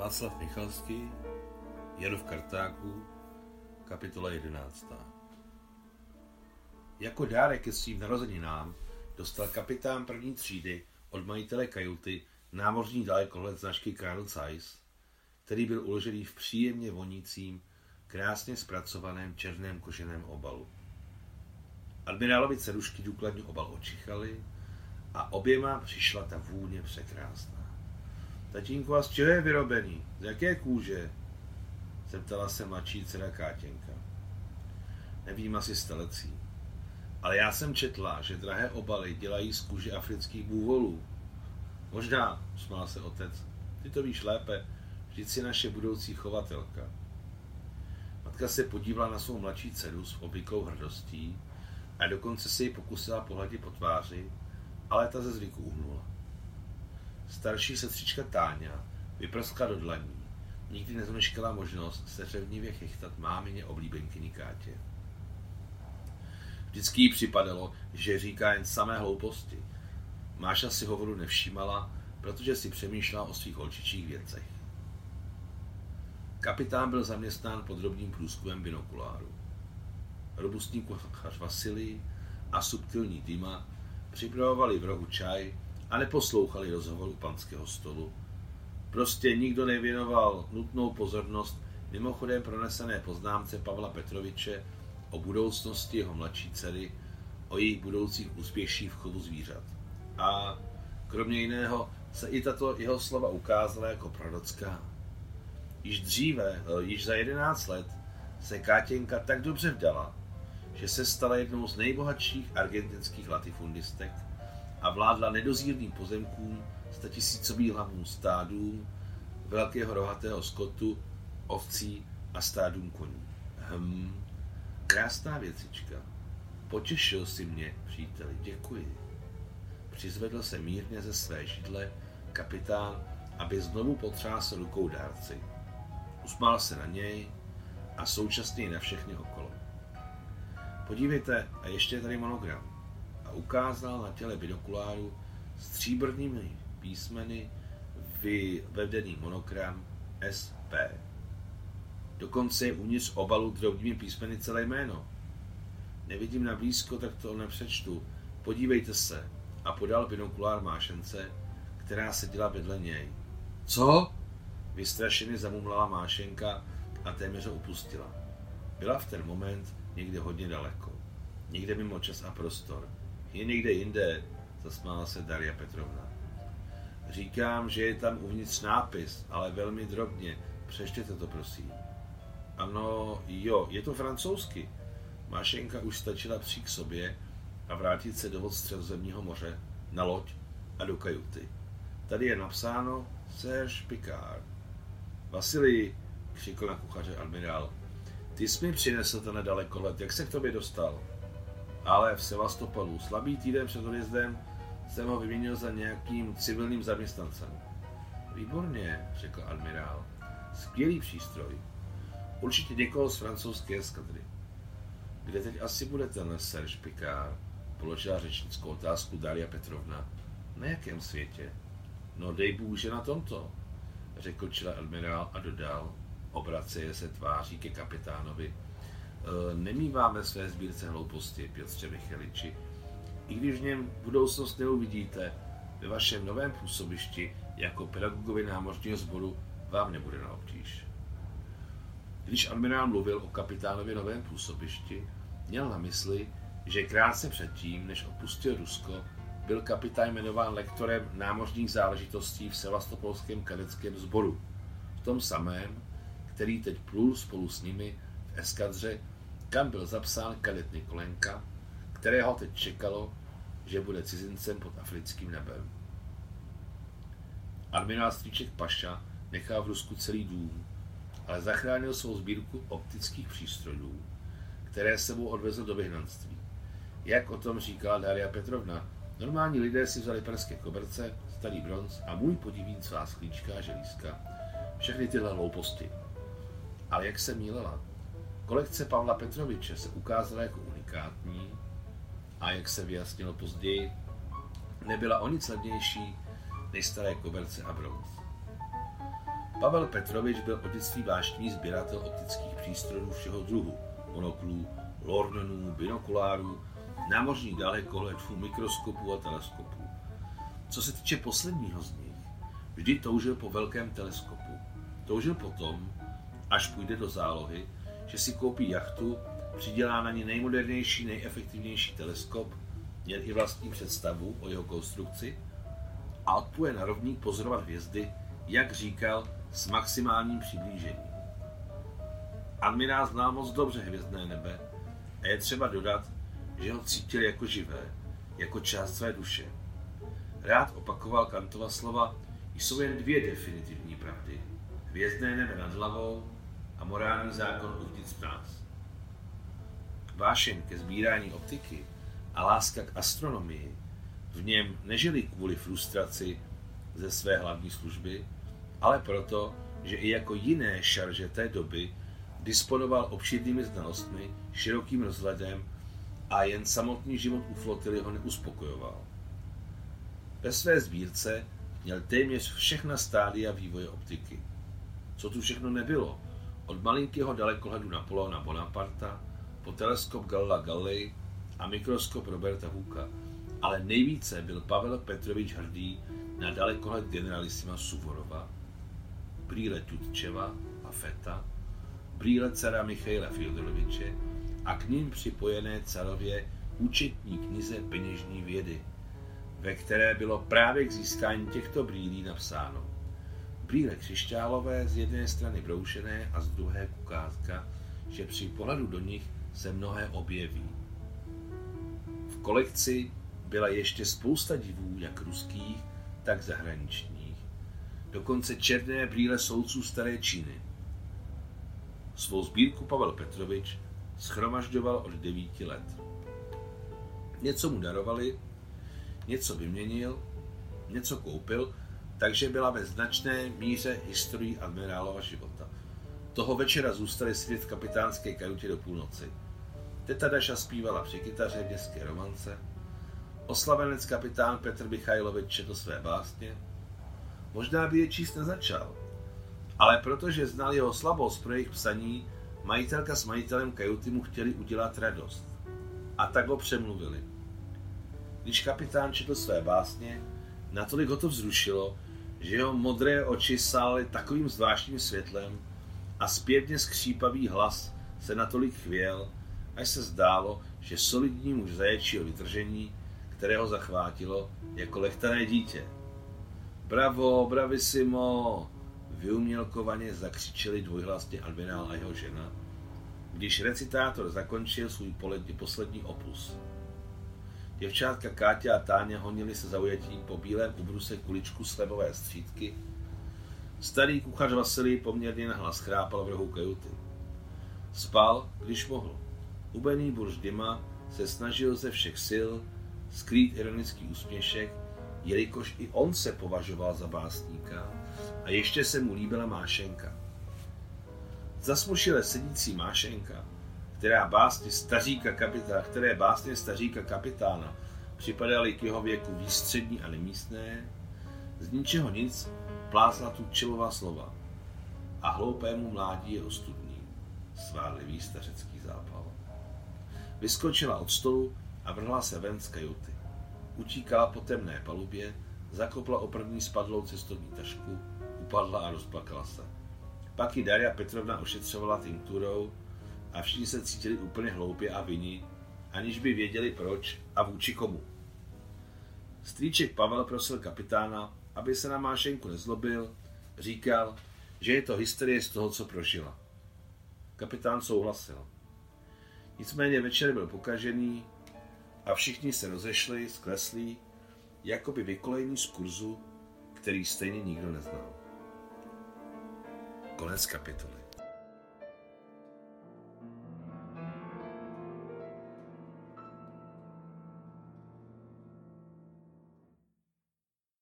Václav Michalský, Jadu v Kartáku, kapitola 11. Jako dárek ke svým narozeninám dostal kapitán první třídy od majitele kajuty námořní dalekohled značky Carl Zeiss, který byl uložený v příjemně vonícím, krásně zpracovaném černém koženém obalu. Admirálovi cerušky důkladně obal očichali a oběma přišla ta vůně překrásná. Tatínku, a z čeho je vyrobený? Z jaké kůže? Zeptala se mladší dcera Kátěnka. Nevím asi z telecí. Ale já jsem četla, že drahé obaly dělají z kůže afrických bůvolů. Možná, smál se otec. Ty to víš lépe, vždyť si naše budoucí chovatelka. Matka se podívala na svou mladší dceru s obvyklou hrdostí a dokonce se ji pokusila pohladit po tváři, ale ta ze zvyku uhnula. Starší sestřička Táňa vyprskla do dlaní. Nikdy nezmeškala možnost se řevnivě chychtat mámině oblíbenkyni Kátě. Vždycky jí připadalo, že říká jen samé hlouposti. Máša si hovoru nevšímala, protože si přemýšlela o svých holčičích věcech. Kapitán byl zaměstnán podrobným průzkumem binokuláru. Robustní kuchař Vasily a subtilní Dima připravovali v rohu čaj a neposlouchali rozhovor u panského stolu. Prostě nikdo nevěnoval nutnou pozornost mimochodem pronesené poznámce Pavla Petroviče o budoucnosti jeho mladší dcery, o jejich budoucích úspěších v chovu zvířat. A kromě jiného se i tato jeho slova ukázala jako prorocká. Již dříve, eh, již za jedenáct let, se Kátěnka tak dobře vdala, že se stala jednou z nejbohatších argentinských latifundistek a vládla nedozírným pozemkům, statisícovým hlavním stádům, velkého rohatého skotu, ovcí a stádům koní. Hm, krásná věcička. Potěšil si mě, příteli, děkuji. Přizvedl se mírně ze své židle kapitán, aby znovu potřásl rukou dárci. Usmál se na něj a současně na všechny okolo. Podívejte, a ještě je tady monogram a ukázal na těle binokuláru stříbrnými písmeny vyvedený monogram SP. Dokonce je uvnitř obalu drobnými písmeny celé jméno. Nevidím na blízko, tak to nepřečtu. Podívejte se. A podal binokulár Mášence, která seděla vedle něj. Co? Vystrašeně zamumlala Mášenka a téměř ho upustila. Byla v ten moment někde hodně daleko. Někde mimo čas a prostor. Je někde jinde, zasmála se Daria Petrovna. Říkám, že je tam uvnitř nápis, ale velmi drobně. Přečtěte to, prosím. Ano, jo, je to francouzsky. Mášenka už stačila přijít k sobě a vrátit se do vod středozemního moře, na loď a do kajuty. Tady je napsáno Serge Picard. Vasily, křikl na kuchaře admirál, ty jsi mi přinesl ten nedaleko let, jak se k tobě dostal? Ale v Sevastopolu. Slabý týden před odjezdem jsem ho vyměnil za nějakým civilním zaměstnancem. Výborně, řekl admirál. Skvělý přístroj. Určitě někoho z francouzské eskadry. Kde teď asi bude ten Serge Picard? Položila řečnickou otázku Daria Petrovna. Na jakém světě? No dej bůže na tomto, řekl čile admirál a dodal, obraceje se tváří ke kapitánovi. Eh, nemýváme své sbírce hlouposti, Pětře Michaliči. I když v něm budoucnost neuvidíte, ve vašem novém působišti jako pedagogovi námořního sboru vám nebude na obtíž. Když admirál mluvil o kapitánově novém působišti, měl na mysli, že krátce předtím, než opustil Rusko, byl kapitán jmenován lektorem námořních záležitostí v Sevastopolském kadeckém sboru, v tom samém, který teď plul spolu s nimi v eskadře kam byl zapsán kadet Nikolenka, kterého teď čekalo, že bude cizincem pod africkým nebem. Admirál Stříček Paša nechal v Rusku celý dům, ale zachránil svou sbírku optických přístrojů, které sebou odvezl do vyhnanství. Jak o tom říkala Daria Petrovna, normální lidé si vzali perské koberce, starý bronz a můj podivín svá sklíčka a želízka. Všechny tyhle hlouposti. Ale jak se mílela, Kolekce Pavla Petroviče se ukázala jako unikátní a jak se vyjasnilo později, nebyla o nic levnější než staré koberce a bronz. Pavel Petrovič byl od dětství vášnivý sběratel optických přístrojů všeho druhu, monoklů, lornenů, binokulárů, námořních dalekohledů, mikroskopů a teleskopů. Co se týče posledního z nich, vždy toužil po velkém teleskopu. Toužil potom, až půjde do zálohy, že si koupí jachtu, přidělá na ní nejmodernější, nejefektivnější teleskop, měl i vlastní představu o jeho konstrukci a odpluje na rovník pozorovat hvězdy, jak říkal, s maximálním přiblížením. Admirál znal moc dobře hvězdné nebe a je třeba dodat, že ho cítil jako živé, jako část své duše. Rád opakoval Kantova slova, jsou jen dvě definitivní pravdy. Hvězdné nebe nad hlavou a morální zákon uvnitř nás. Vášeň ke sbírání optiky a láska k astronomii v něm nežili kvůli frustraci ze své hlavní služby, ale proto, že i jako jiné šarže té doby disponoval obšírnými znalostmi, širokým rozhledem a jen samotný život u flotily ho neuspokojoval. Ve své sbírce měl téměř všechna stádia vývoje optiky. Co tu všechno nebylo, od malinkého dalekohledu Napoleona Bonaparta po teleskop Galila Galilei a mikroskop Roberta Hooka, ale nejvíce byl Pavel Petrovič hrdý na dalekohled generalisima Suvorova, brýle Tutčeva a Feta, brýle cara Michaila Fyodoroviče a k ním připojené carově účetní knize peněžní vědy, ve které bylo právě k získání těchto brýlí napsáno. Brýle křišťálové z jedné strany broušené a z druhé ukázka, že při pohledu do nich se mnohé objeví. V kolekci byla ještě spousta divů, jak ruských, tak zahraničních. Dokonce černé brýle soudců staré Číny. Svou sbírku Pavel Petrovič schromažďoval od devíti let. Něco mu darovali, něco vyměnil, něco koupil, takže byla ve značné míře historií admirálova života. Toho večera zůstali sedět v kapitánské kajutě do půlnoci. Teta Daša zpívala při kytaře městské romance, oslavenec kapitán Petr Michajlovič četl své básně, možná by je číst nezačal, ale protože znal jeho slabost pro jejich psaní, majitelka s majitelem kajuty mu chtěli udělat radost. A tak ho přemluvili. Když kapitán četl své básně, natolik ho to vzrušilo, že jeho modré oči sály takovým zvláštním světlem a zpěvně skřípavý hlas se natolik chvěl, až se zdálo, že solidní muž zaječího vytržení, kterého zachvátilo jako lechtané dítě. Bravo, bravissimo, vyumělkovaně zakřičeli dvojhlasně admirál a jeho žena, když recitátor zakončil svůj poslední opus. Děvčátka Káťa a Táně honili se zaujatím po bílém ubruse kuličku slevové střídky. Starý kuchař Vasilij poměrně nahlas chrápal v rohu kajuty. Spal, když mohl. Ubený burž Dima se snažil ze všech sil skrýt ironický úsměšek, jelikož i on se považoval za básníka a ještě se mu líbila Mášenka. Zasmušile sedící Mášenka která básně staříka kapitána, které básně staříka kapitána připadaly k jeho věku výstřední a nemístné, z ničeho nic plásla tu čelová slova. A hloupému mládí je ostudný, svárlivý stařecký zápal. Vyskočila od stolu a vrhla se ven z kajuty. Utíkala po temné palubě, zakopla o první spadlou cestovní tašku, upadla a rozplakala se. Pak ji Daria Petrovna ošetřovala tinkturou, a všichni se cítili úplně hloupě a viní, aniž by věděli proč a vůči komu. Strýček Pavel prosil kapitána, aby se na Mášenku nezlobil, říkal, že je to historie z toho, co prožila. Kapitán souhlasil. Nicméně večer byl pokažený a všichni se rozešli, skleslí, jako by vykolejení z kurzu, který stejně nikdo neznal. Konec kapitoly.